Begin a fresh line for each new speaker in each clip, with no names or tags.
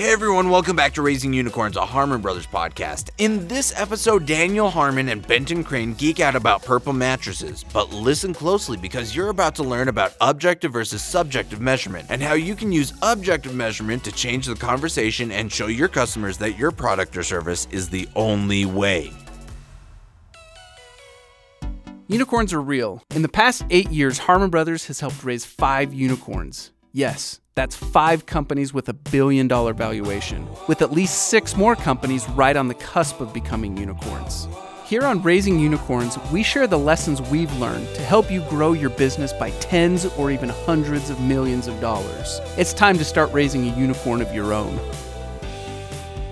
Hey everyone, welcome back to Raising Unicorns, a Harmon Brothers podcast. In this episode, Daniel Harmon and Benton Crane geek out about purple mattresses. But listen closely because you're about to learn about objective versus subjective measurement and how you can use objective measurement to change the conversation and show your customers that your product or service is the only way.
Unicorns are real. In the past eight years, Harmon Brothers has helped raise five unicorns. Yes, that's five companies with a billion dollar valuation, with at least six more companies right on the cusp of becoming unicorns. Here on Raising Unicorns, we share the lessons we've learned to help you grow your business by tens or even hundreds of millions of dollars. It's time to start raising a unicorn of your own.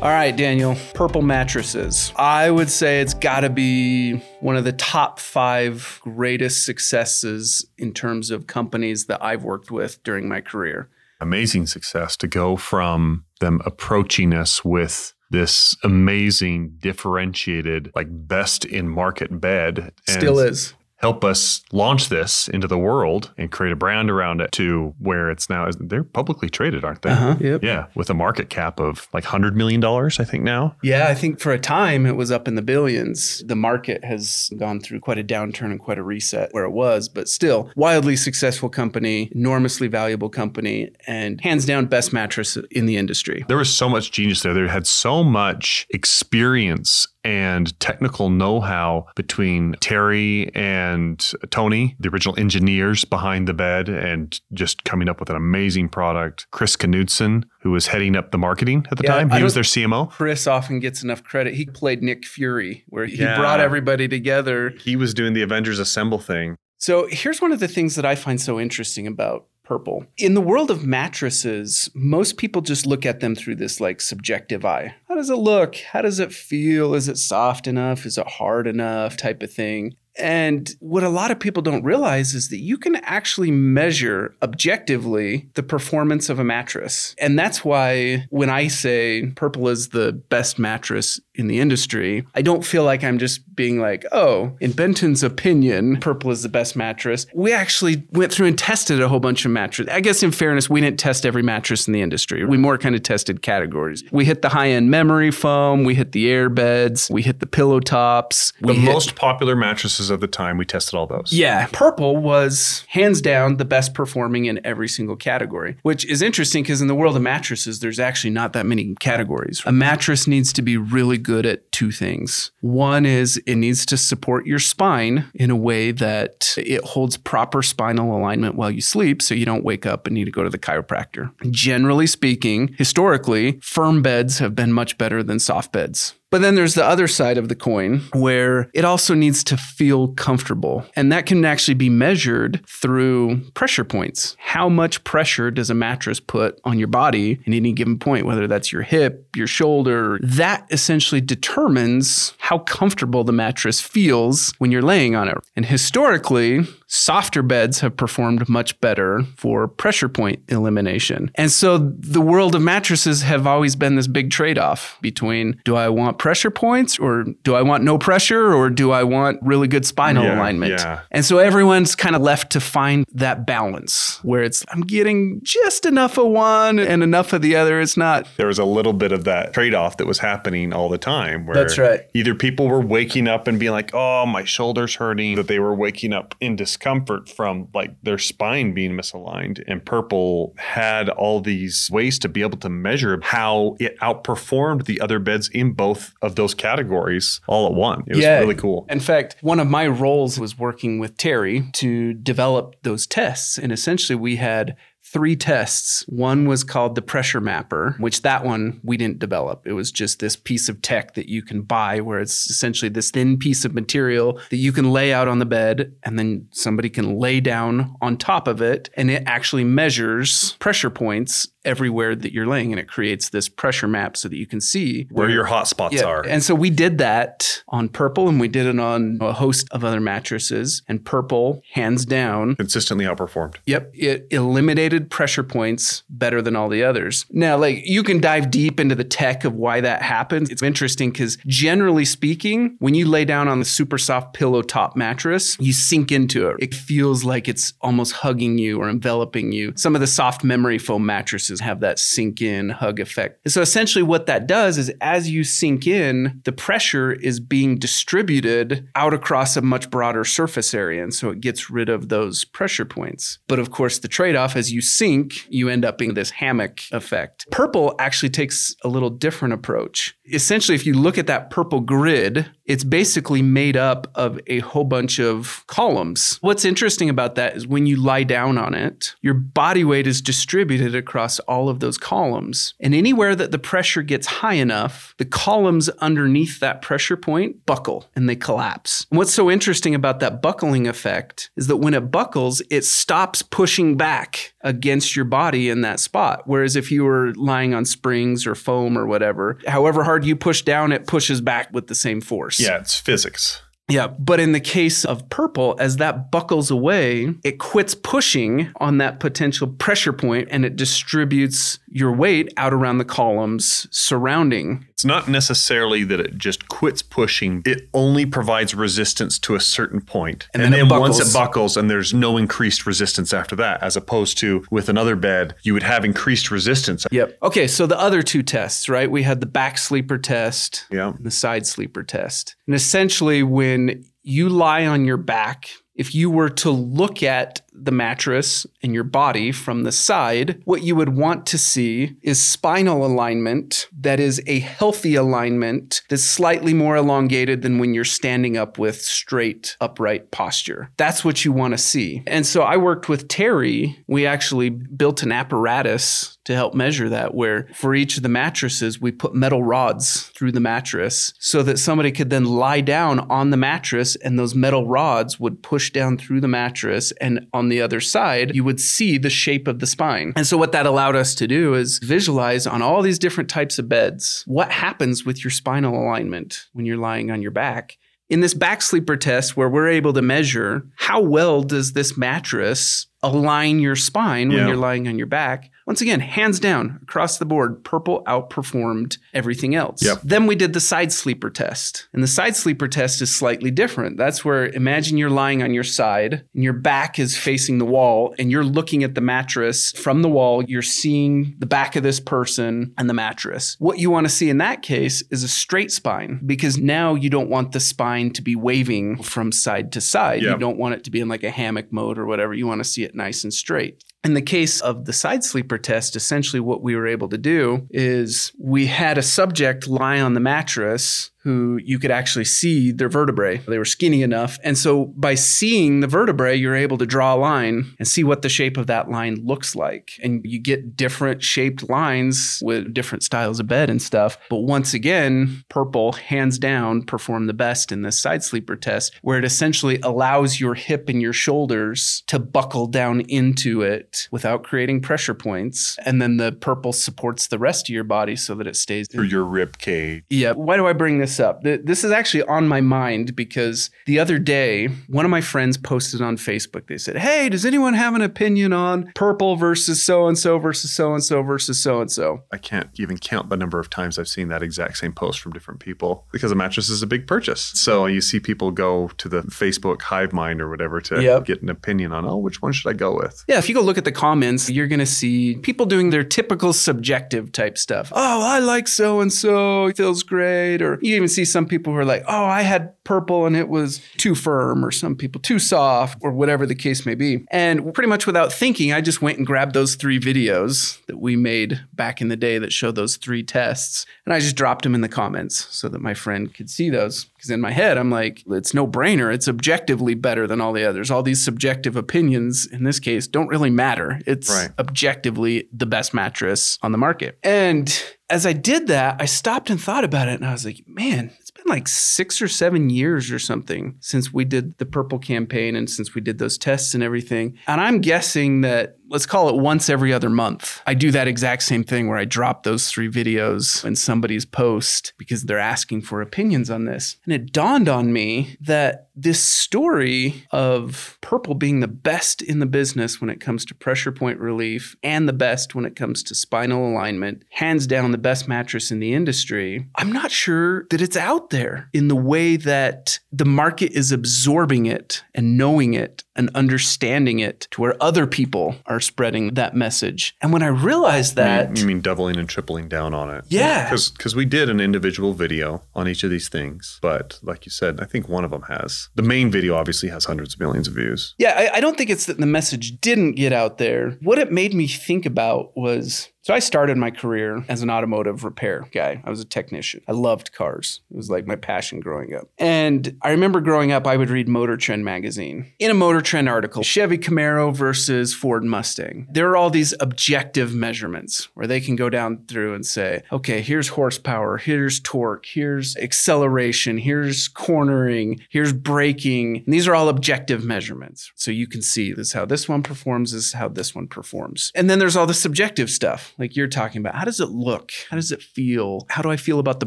All right, Daniel, purple mattresses. I would say it's got to be one of the top five greatest successes in terms of companies that I've worked with during my career.
Amazing success to go from them approaching us with this amazing, differentiated, like best in market bed.
Still is
help us launch this into the world and create a brand around it to where it's now they're publicly traded aren't they?
Uh-huh, yep.
yeah with a market cap of like 100 million dollars i think now.
Yeah i think for a time it was up in the billions. The market has gone through quite a downturn and quite a reset where it was but still wildly successful company enormously valuable company and hands down best mattress in the industry.
There was so much genius there. They had so much experience and technical know-how between Terry and Tony, the original engineers behind the bed, and just coming up with an amazing product. Chris Knudsen, who was heading up the marketing at the yeah, time, he was their CMO.
Chris often gets enough credit. He played Nick Fury, where he yeah. brought everybody together.
He was doing the Avengers Assemble thing.
So here's one of the things that I find so interesting about purple. In the world of mattresses, most people just look at them through this like subjective eye. How does it look? How does it feel? Is it soft enough? Is it hard enough? Type of thing. And what a lot of people don't realize is that you can actually measure objectively the performance of a mattress. And that's why when I say Purple is the best mattress in the industry, I don't feel like I'm just being like, oh, in Benton's opinion, Purple is the best mattress. We actually went through and tested a whole bunch of mattresses. I guess in fairness, we didn't test every mattress in the industry. We more kind of tested categories. We hit the high end memory foam, we hit the air beds, we hit the pillow tops.
The most popular mattresses of the time. We tested all those.
Yeah. Purple was hands down the best performing in every single category, which is interesting because in the world of mattresses, there's actually not that many categories. A mattress needs to be really good at two things. One is it needs to support your spine in a way that it holds proper spinal alignment while you sleep so you don't wake up and need to go to the chiropractor. Generally speaking, historically, firm beds have been much better than soft beds. But then there's the other side of the coin where it also needs to feel comfortable. And that can actually be measured through pressure points. How much pressure does a mattress put on your body at any given point, whether that's your hip, your shoulder? That essentially determines how comfortable the mattress feels when you're laying on it. And historically, softer beds have performed much better for pressure point elimination. And so the world of mattresses have always been this big trade off between do I want pressure points or do I want no pressure or do I want really good spinal yeah, alignment? Yeah. And so everyone's kind of left to find that balance where it's I'm getting just enough of one and enough of the other. It's not.
There was a little bit of that trade off that was happening all the time where
That's right.
either people were waking up and being like, oh, my shoulder's hurting, that they were waking up in discomfort from like their spine being misaligned. And Purple had all these ways to be able to measure how it outperformed the other beds in both of those categories all at once. It was yeah. really cool.
In fact, one of my roles was working with Terry to develop those tests. And essentially, we had three tests. One was called the pressure mapper, which that one we didn't develop. It was just this piece of tech that you can buy where it's essentially this thin piece of material that you can lay out on the bed and then somebody can lay down on top of it and it actually measures pressure points everywhere that you're laying and it creates this pressure map so that you can see
where, where your hot spots yeah. are.
And so we did that on Purple and we did it on a host of other mattresses and Purple hands down
consistently outperformed.
Yep, it eliminated pressure points better than all the others. Now, like you can dive deep into the tech of why that happens. It's interesting because generally speaking, when you lay down on the super soft pillow top mattress, you sink into it. It feels like it's almost hugging you or enveloping you. Some of the soft memory foam mattresses have that sink in hug effect. And so essentially what that does is as you sink in, the pressure is being distributed out across a much broader surface area. And so it gets rid of those pressure points. But of course, the trade off as you sink, you end up in this hammock effect. Purple actually takes a little different approach. Essentially, if you look at that purple grid, it's basically made up of a whole bunch of columns. What's interesting about that is when you lie down on it, your body weight is distributed across all of those columns. And anywhere that the pressure gets high enough, the columns underneath that pressure point buckle and they collapse. And what's so interesting about that buckling effect is that when it buckles, it stops pushing back against your body in that spot. Whereas if you were lying on springs or foam or whatever, however hard you push down, it pushes back with the same force.
Yeah, it's physics.
Yeah, but in the case of purple, as that buckles away, it quits pushing on that potential pressure point and it distributes your weight out around the columns surrounding.
It's not necessarily that it just quits pushing. It only provides resistance to a certain point.
And then it
once it buckles and there's no increased resistance after that, as opposed to with another bed, you would have increased resistance.
Yep. Okay, so the other two tests, right? We had the back sleeper test
Yeah.
and the side sleeper test. And essentially, when you lie on your back, if you were to look at the mattress and your body from the side, what you would want to see is spinal alignment that is a healthy alignment that's slightly more elongated than when you're standing up with straight, upright posture. That's what you want to see. And so I worked with Terry. We actually built an apparatus to help measure that, where for each of the mattresses, we put metal rods through the mattress so that somebody could then lie down on the mattress and those metal rods would push down through the mattress. And on the other side, you would see the shape of the spine. And so, what that allowed us to do is visualize on all these different types of beds what happens with your spinal alignment when you're lying on your back. In this back sleeper test, where we're able to measure how well does this mattress align your spine when you're lying on your back, once again, hands down across the board, purple outperformed everything else.
Yep.
Then we did the side sleeper test. And the side sleeper test is slightly different. That's where imagine you're lying on your side and your back is facing the wall and you're looking at the mattress from the wall. You're seeing the back of this person and the mattress. What you want to see in that case is a straight spine because now you don't want the spine to be waving from side to side. You don't want it to be in like a hammock mode or whatever. You want to see it nice and straight. In the case of the side sleeper test, essentially what we were able to do is we had a subject lie on the mattress who you could actually see their vertebrae. They were skinny enough. And so by seeing the vertebrae, you're able to draw a line and see what the shape of that line looks like. And you get different shaped lines with different styles of bed and stuff. But once again, purple, hands down, performed the best in this side sleeper test, where it essentially allows your hip and your shoulders to buckle down into it without creating pressure points. And then the purple supports the rest of your body so that it stays
Through your rib cage.
yeah. Why do I bring this up? This is actually on my mind because the other day, one of my friends posted on Facebook. They said, Hey, does anyone have an opinion on purple versus so and so versus so and so versus so and so?
I can't even count the number of times I've seen that exact same post from different people because a mattress is a big purchase. So you see people go to the Facebook hive mind or whatever to
Yep.
get an opinion on, oh, which one should I go with?
Yeah, if you go look at the comments, you're going to see people doing their typical subjective type stuff. Oh, I like so and so, it feels great. Or you even see some people who are like, oh, I had purple and it was too firm, or some people too soft, or whatever the case may be. And pretty much without thinking, I just went and grabbed those three videos that we made back in the day that show those three tests. And I just dropped them in the comments so that my friend could see those. Because in my head, I'm like, it's no brainer. It's objectively better than all the others. All these subjective opinions, in this case, don't really matter. It's
Right.
objectively the best mattress on the market. And as I did that, I stopped and thought about it. And I was like, man, like six or seven years or something since we did the purple campaign and since we did those tests and everything. And I'm guessing that let's call it once every other month. I do that exact same thing where I drop those three videos in somebody's post because they're asking for opinions on this. And it dawned on me that this story of Purple being the best in the business when it comes to pressure point relief and the best when it comes to spinal alignment, hands down the best mattress in the industry, I'm not sure that it's out there in the way that the market is absorbing it and knowing it and understanding it to where other people are spreading that message. And when I realized that,
You mean, you mean doubling and tripling down on it?
Yeah.
Because we did an individual video on each of these things. But like you said, I think one of them has. The main video obviously has hundreds of millions of views.
yeah, I, I don't think it's that the message didn't get out there. What it made me think about was so I started my career as an automotive repair guy. I was a technician. I loved cars. It was like my passion growing up. And I remember growing up, I would read Motor Trend magazine. In a Motor Trend article, Chevy Camaro versus Ford Mustang. There are all these objective measurements where they can go down through and say, okay, here's horsepower, here's torque, here's acceleration, here's cornering, here's braking. And these are all objective measurements. So you can see this is how this one performs, this is how this one performs. And then there's all the subjective stuff like you're talking about. How does it look? How does it feel? How do I feel about the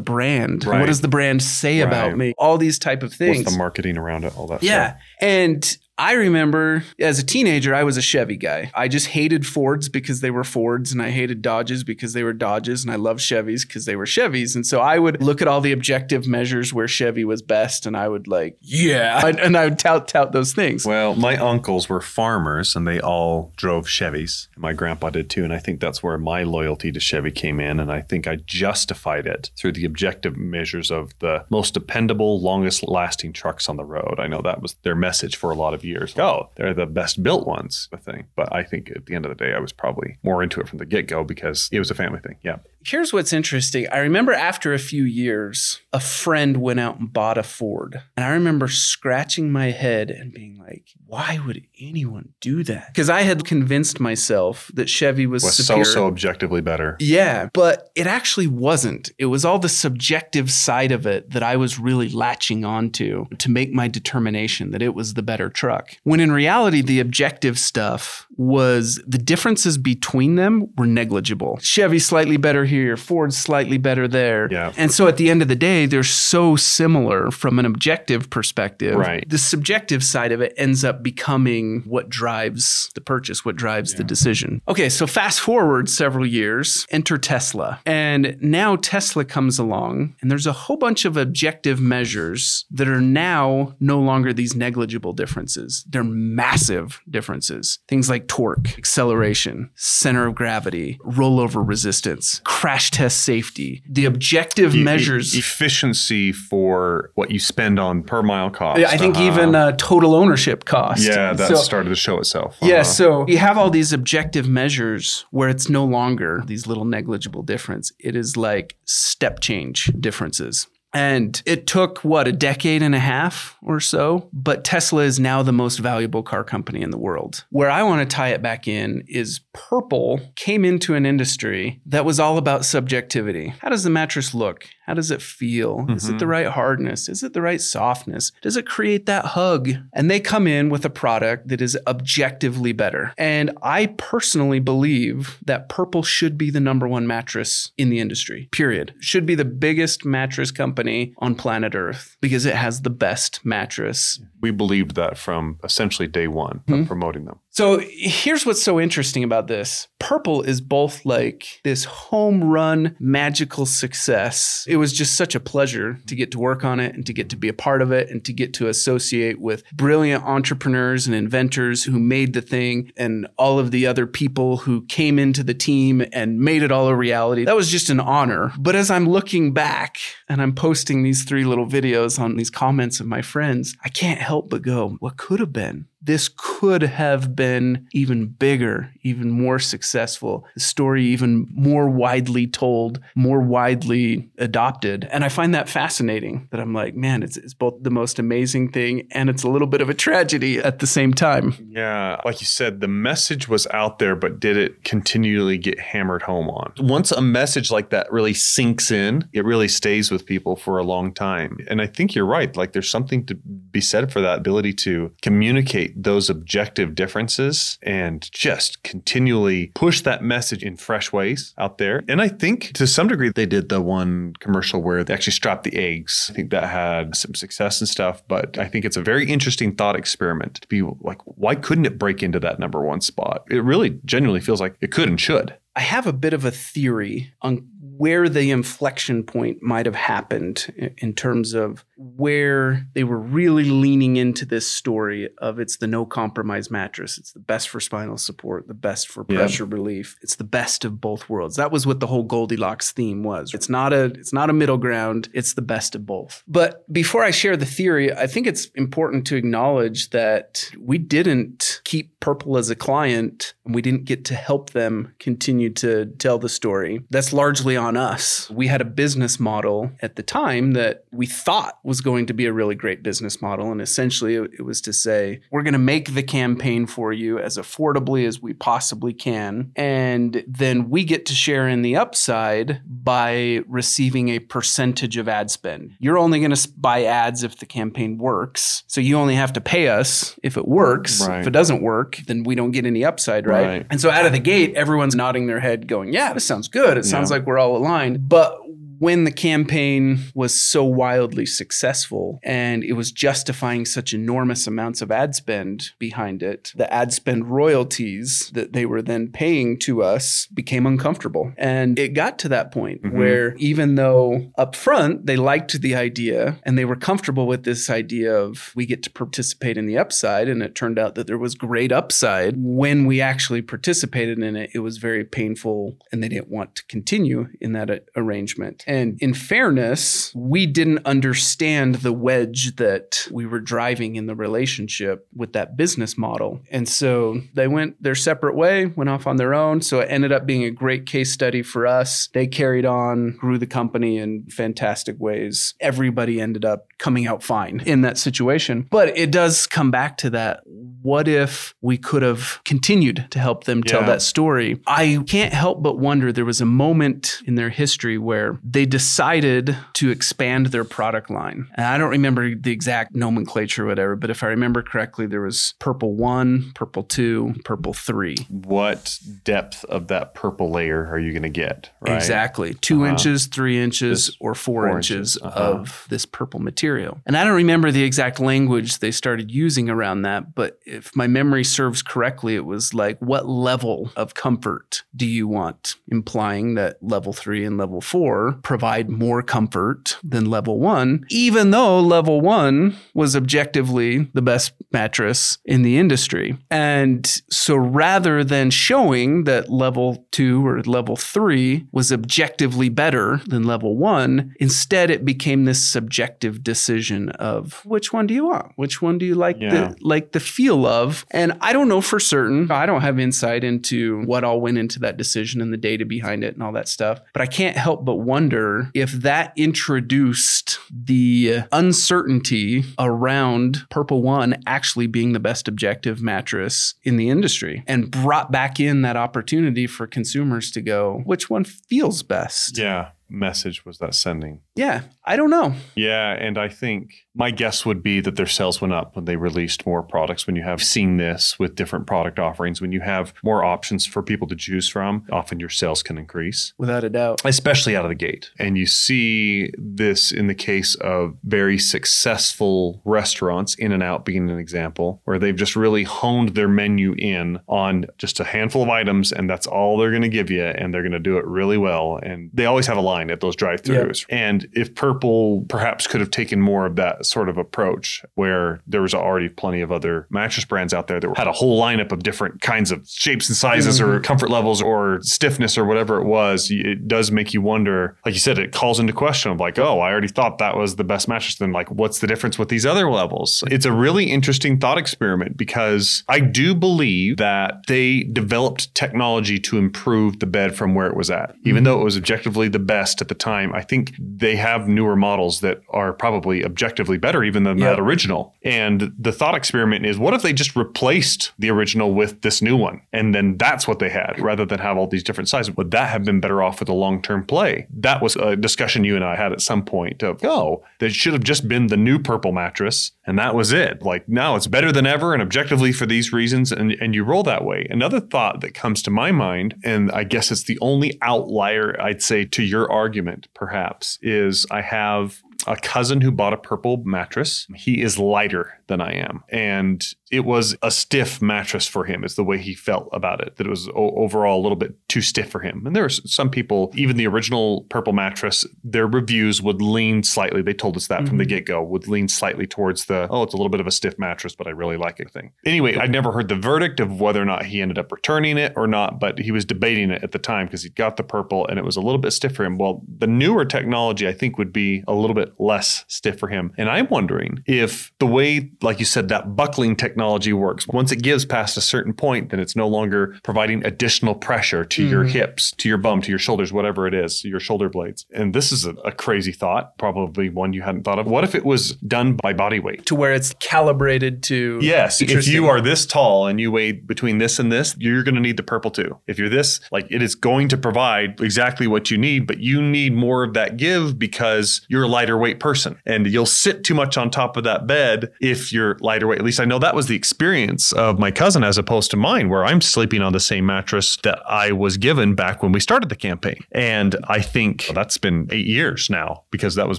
brand?
Right.
What does the brand say about me? All these type of things.
What's the marketing around it? All that
Yeah.
stuff.
And I remember as a teenager, I was a Chevy guy. I just hated Fords because they were Fords, and I hated Dodges because they were Dodges, and I loved Chevys because they were Chevys. And so I would look at all the objective measures where Chevy was best, and I would like, yeah, and, and I would tout tout those things.
Well, my uncles were farmers and they all drove Chevys. My grandpa did too. And I think that's where my loyalty to Chevy came in. And I think I justified it through the objective measures of the most dependable, longest lasting trucks on the road. I know that was their message for a lot of years. Oh, they're the best built ones, I think. But I think at the end of the day, I was probably more into it from the get go because it was a family thing. Yeah.
Here's what's interesting. I remember after a few years, a friend went out and bought a Ford. And I remember scratching my head and being like, why would anyone do that? Because I had convinced myself that Chevy was,
Was so,
superior.
so objectively better.
Yeah, but it actually wasn't. It was all the subjective side of it that I was really latching onto to make my determination that it was the better truck. When in reality, the objective stuff was the differences between them were negligible. Chevy slightly better here, Ford slightly better there.
Yeah.
And so at the end of the day, they're so similar from an objective perspective.
Right.
The subjective side of it ends up becoming what drives the purchase, what drives the decision. Okay, so fast forward several years, enter Tesla. And now Tesla comes along, and there's a whole bunch of objective measures that are now no longer these negligible differences. They're massive differences. Things like torque, acceleration, center of gravity, rollover resistance, crash test safety. The objective
E- e-
measures.
efficiency for what you spend on per mile cost.
I think
Uh-huh.
even uh, total ownership cost.
Yeah, that
So-
started to show itself.
Yeah,
Uh-huh.
so you have all these objective measures where it's no longer these little negligible difference. It is like step change differences. And it took what a decade and a half or so, but Tesla is now the most valuable car company in the world. Where I want to tie it back in is Purple came into an industry that was all about subjectivity. How does the mattress look? How does it feel? Is it the right hardness? Is it the right softness? Does it create that hug? And they come in with a product that is objectively better. And I personally believe that Purple should be the number one mattress in the industry, period. Should be the biggest mattress company on planet Earth because it has the best mattress
we believed that from essentially day one
Hmm.
of promoting them.
So here's what's so interesting about this. Purple is both like this home run magical success. It was just such a pleasure to get to work on it and to get to be a part of it and to get to associate with brilliant entrepreneurs and inventors who made the thing and all of the other people who came into the team and made it all a reality. That was just an honor. But as I'm looking back and I'm posting these three little videos on these comments of my friends, I can't help but go, what could have been? This could have been even bigger, even more successful, the story even more widely told, more widely adopted. And I find that fascinating that I'm like, man, it's, it's both the most amazing thing and it's a little bit of a tragedy at the same time.
Yeah, like you said, the message was out there, but did it continually get hammered home on? Once a message like that really sinks in, it really stays with people for a long time. And I think you're right. Like there's something to be said for that ability to communicate those objective differences and just continually push that message in fresh ways out there. And I think to some degree, they did the one commercial where they actually strapped the eggs. I think that had some success and stuff, but I think it's a very interesting thought experiment to be like, why couldn't it break into that number one spot? It really genuinely feels like it could and should.
I have a bit of a theory on where the inflection point might have happened in terms of where they were really leaning into this story of it's the no compromise mattress. It's the best for spinal support, the best for pressure yeah. relief. It's the best of both worlds. That was what the whole Goldilocks theme was. It's not a it's not a middle ground, it's the best of both. But before I share the theory, I think it's important to acknowledge that we didn't keep Purple as a client and we didn't get to help them continue to tell the story. That's largely on us. We had a business model at the time that we thought was going to be a really great business model. And essentially, it was to say, we're going to make the campaign for you as affordably as we possibly can. And then we get to share in the upside by receiving a percentage of ad spend. You're only going to buy ads if the campaign works. So you only have to pay us if it works. Right. If it doesn't work, then we don't get any upside, right? right? And so out of the gate, everyone's nodding their head, going, Yeah, this sounds good. It sounds yeah. like we're all aligned. But when the campaign was so wildly successful and it was justifying such enormous amounts of ad spend behind it, the ad spend royalties that they were then paying to us became uncomfortable. And it got to that point mm-hmm. where even though up front they liked the idea and they were comfortable with this idea of we get to participate in the upside, and it turned out that there was great upside, when we actually participated in it, it was very painful and they didn't want to continue in that arrangement. And in fairness, we didn't understand the wedge that we were driving in the relationship with that business model. And so they went their separate way, went off on their own. So it ended up being a great case study for us. They carried on, grew the company in fantastic ways. Everybody ended up coming out fine in that situation. But it does come back to that. What if we could have continued to help them tell yeah. that story? I can't help but wonder there was a moment in their history where they decided to expand their product line. And I don't remember the exact nomenclature or whatever, but if I remember correctly, there was Purple 1, Purple 2, Purple 3.
What depth of that purple layer are you going to get?
Right? Exactly. 2 uh-huh. inches, 3 inches, this or 4, four inches, inches. Uh-huh. of this purple material. And I don't remember the exact language they started using around that, but if my memory serves correctly, it was like, what level of comfort do you want? Implying that level 3 and level 4 provide more comfort than level one, even though level one was objectively the best mattress in the industry. And so rather than showing that level two or level three was objectively better than level one, instead it became this subjective decision of which one do you want? Which one do you like yeah. the like the feel of? And I don't know for certain. I don't have insight into what all went into that decision and the data behind it and all that stuff. But I can't help but wonder if that introduced the uncertainty around Purple One actually being the best objective mattress in the industry and brought back in that opportunity for consumers to go, which one feels best?
Yeah message was that sending?
Yeah, I don't know.
Yeah, and I think my guess would be that their sales went up when they released more products. When you have seen this with different product offerings, when you have more options for people to choose from, often your sales can increase.
Without a doubt.
Especially out of the gate. And you see this in the case of very successful restaurants, In-N-Out being an example, where they've just really honed their menu in on just a handful of items and that's all they're going to give you and they're going to do it really well. And they always have a line at those drive-throughs. Yeah. And if Purple perhaps could have taken more of that sort of approach, where there was already plenty of other mattress brands out there that had a whole lineup of different kinds of shapes and sizes mm-hmm. or comfort levels or stiffness or whatever it was, it does make you wonder. Like you said, it calls into question of like, oh, I already thought that was the best mattress. Then like, what's the difference with these other levels? It's a really interesting thought experiment because I do believe that they developed technology to improve the bed from where it was at, even mm-hmm. though it was objectively the best best at the time. I think they have newer models that are probably objectively better even than
Yep.
that original. And the thought experiment is what if they just replaced the original with this new one? And then that's what they had rather than have all these different sizes. Would that have been better off with a long term play? That was a discussion you and I had at some point of, oh, there should have just been the new purple mattress and that was it. Like now it's better than ever and objectively for these reasons. And, and you roll that way. Another thought that comes to my mind, and I guess it's the only outlier I'd say to your argument, perhaps, is I have a cousin who bought a purple mattress. He is lighter than I am. And it was a stiff mattress for him, is the way he felt about it, that it was o- overall a little bit too stiff for him. And there are some people, even the original purple mattress, their reviews would lean slightly. They told us that from the mm-hmm. get go, would lean slightly towards the, oh, it's a little bit of a stiff mattress, but I really like it thing. Anyway, I'd never heard the verdict of whether or not he ended up returning it or not, but he was debating it at the time because he got the purple and it was a little bit stiff for him. Well, the newer technology, I think, would be a little bit less stiff for him. And I'm wondering if the way, like you said, that buckling technology works, once it gives past a certain point, then it's no longer providing additional pressure to your mm-hmm. hips, to your bum, to your shoulders, whatever it is, your shoulder blades. And this is a, a crazy thought, probably one you hadn't thought of. What if it was done by body weight?
to where it's calibrated to.
Yes, if you are this tall and you weigh between this and this, you're going to need the purple too. If you're this, like it is going to provide exactly what you need, but you need more of that give because you're a lighter weight person and you'll sit too much on top of that bed if you're lighter weight. At least I know that was the experience of my cousin as opposed to mine, where I'm sleeping on the same mattress that I was given back when we started the campaign. And I think that's been eight years now because that was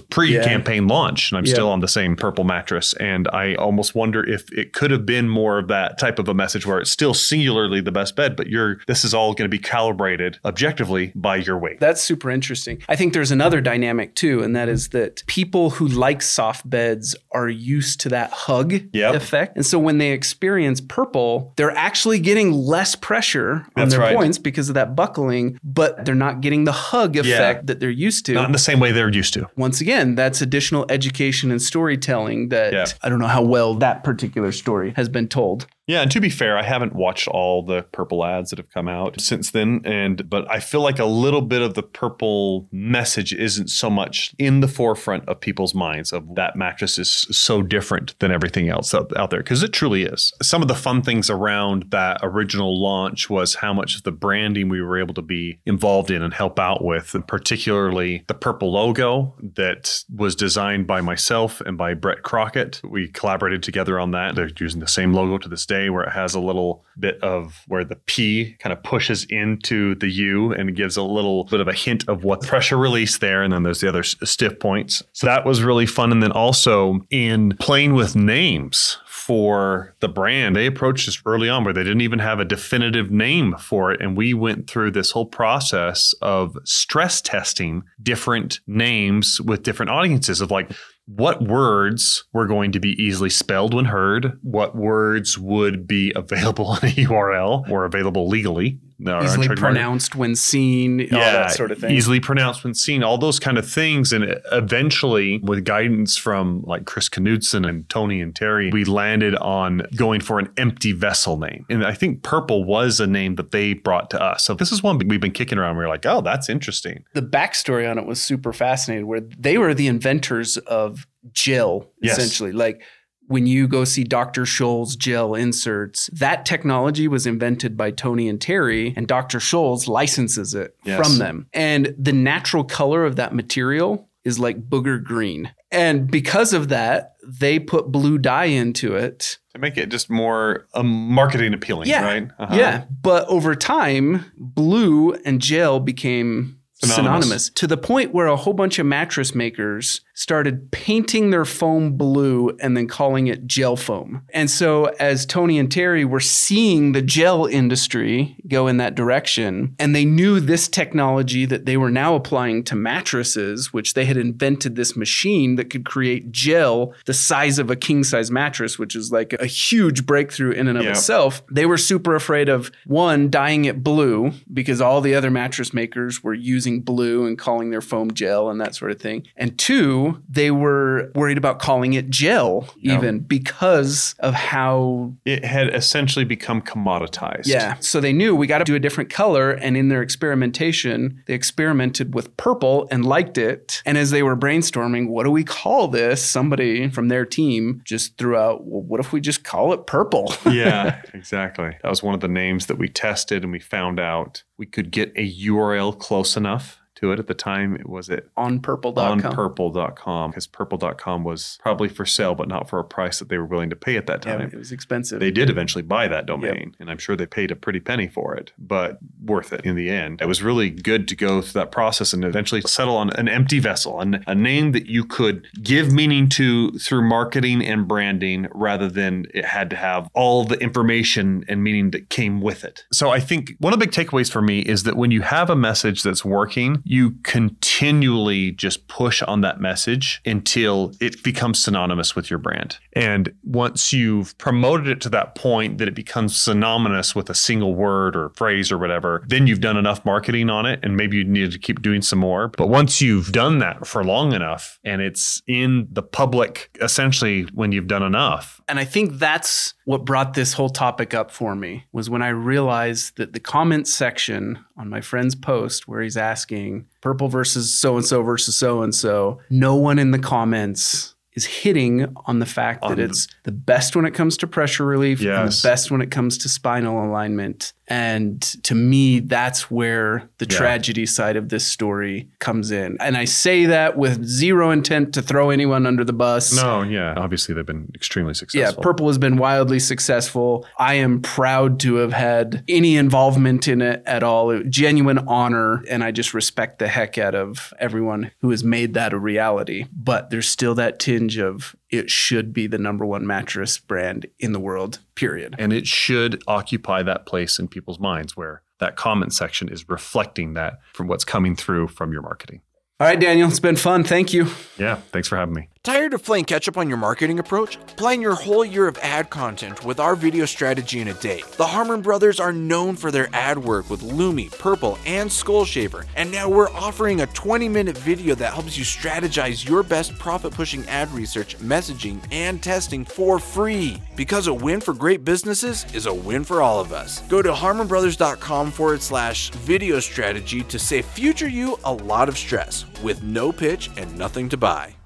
pre campaign launch and I'm
Yeah.
still on the same purple mattress. And I almost wonder if it could have been more of that type of a message where it's still singularly the best bed, but you're this is all going to be calibrated objectively by your weight.
That's super interesting. I think there's another dynamic too, and that is that people who like soft beds are used to that hug
Yep.
effect. And so when they experience purple, they're actually getting less pressure on
That's
their
right.
points because of that buckling, but they're not getting the hug effect that they're used to.
Not in the same way they're used to.
Once again, that's additional education and storytelling that
Yeah.
I don't know how well that particular story has been told.
Yeah, and to be fair, I haven't watched all the purple ads that have come out since then, and but I feel like a little bit of the purple message isn't so much in the forefront of people's minds of that mattress is so different than everything else out, out there because it truly is. Some of the fun things around that original launch was how much of the branding we were able to be involved in and help out with, and particularly the purple logo that was designed by myself and by Brett Crockett. We collaborated together on that. They're using the same logo to this day where it has a little bit of where the P kind of pushes into the U and gives a little bit of a hint of what pressure release there. And then there's the other s- stiff points. So that was really fun. And then also in playing with names for the brand, they approached us early on where they didn't even have a definitive name for it. And we went through this whole process of stress testing different names with different audiences of like, what words were going to be easily spelled when heard? What words would be available in a URL or available legally? No,
Easily pronounced when seen, all that sort of thing.
Easily pronounced when seen, all those kind of things. And eventually, with guidance from like Chris Knudsen and Tony and Terry, we landed on going for an empty vessel name. And I think Purple was a name that they brought to us. So this is one we've been kicking around. We are like, oh, that's interesting.
the backstory on it was super fascinating where they were the inventors of gel
Yes.
essentially like when you go see Dr. Scholl's gel inserts, that technology was invented by Tony and Terry, and Dr. Scholl's licenses it
Yes.
from them. And the natural color of that material is like booger green. And because of that, they put blue dye into it.
To make it just more um, marketing appealing,
Yeah.
right? Uh-huh.
Yeah. But over time, blue and gel became
Synonymous.
synonymous. to the point where a whole bunch of mattress makers started painting their foam blue and then calling it gel foam. And so as Tony and Terry were seeing the gel industry go in that direction and they knew this technology that they were now applying to mattresses which they had invented this machine that could create gel the size of a king size mattress which is like a huge breakthrough in and of
Yeah.
itself they were super afraid of one dyeing it blue because all the other mattress makers were using blue and calling their foam gel and that sort of thing. And two, they were worried about calling it gel
Yeah.
even because of how
It had essentially become commoditized.
yeah. So they knew we got to do a different color. And in their experimentation, they experimented with purple and liked it. And as they were brainstorming, what do we call this? Somebody from their team just threw out, well, what if we just call it purple?
yeah, exactly. That was one of the names that we tested and we found out we could get a URL close enough to it at the time. It was it
on purple.com.
on purple.com because purple.com was probably for sale, but not for a price that they were willing to pay at that
Yeah,
time.
it was expensive.
They did eventually buy that domain, and I'm sure they paid a pretty penny for it, but worth it in the end. It was really good to go through that process and eventually settle on an empty vessel, and a name that you could give meaning to through marketing and branding rather than it had to have all the information and meaning that came with it. So I think one of the big takeaways for me is that when you have a message that's working, you continually just push on that message until it becomes synonymous with your brand. And once you've promoted it to that point that it becomes synonymous with a single word or phrase or whatever, then you've done enough marketing on it and maybe you need to keep doing some more. But once you've done that for long enough and it's in the public, essentially when you've done enough,
And I think that's what brought this whole topic up for me was when I realized that the comment section on my friend's post where he's asking purple versus so and so versus so and so, no one in the comments is hitting on the fact
On
that it's the best when it comes to pressure relief and the best when it comes to spinal alignment. And to me, that's where the
Yeah.
tragedy side of this story comes in. And I say that with zero intent to throw anyone under the bus.
no, yeah, obviously they've been extremely successful. Yeah.
Purple has been wildly successful. I am proud to have had any involvement in it at all. It- genuine honor. And I just respect the heck out of everyone who has made that a reality. But there's still that tinge of it should be the number one mattress brand in the world, period.
And it should occupy that place in people's minds where that comment section is reflecting that from what's coming through from your marketing.
All right, Daniel, it's been fun. Thank you.
Yeah, thanks for having me.
Tired of playing catch up on your marketing approach? Plan your whole year of ad content with our video strategy in a day. The Harmon brothers are known for their ad work with Lumi, Purple, and Skull Shaver, and now we're offering a 20 minute video that helps you strategize your best profit pushing ad research, messaging, and testing for free. Because a win for great businesses is a win for all of us. Go to harmonbrothers.com forward slash video strategy to save future you a lot of stress with no pitch and nothing to buy.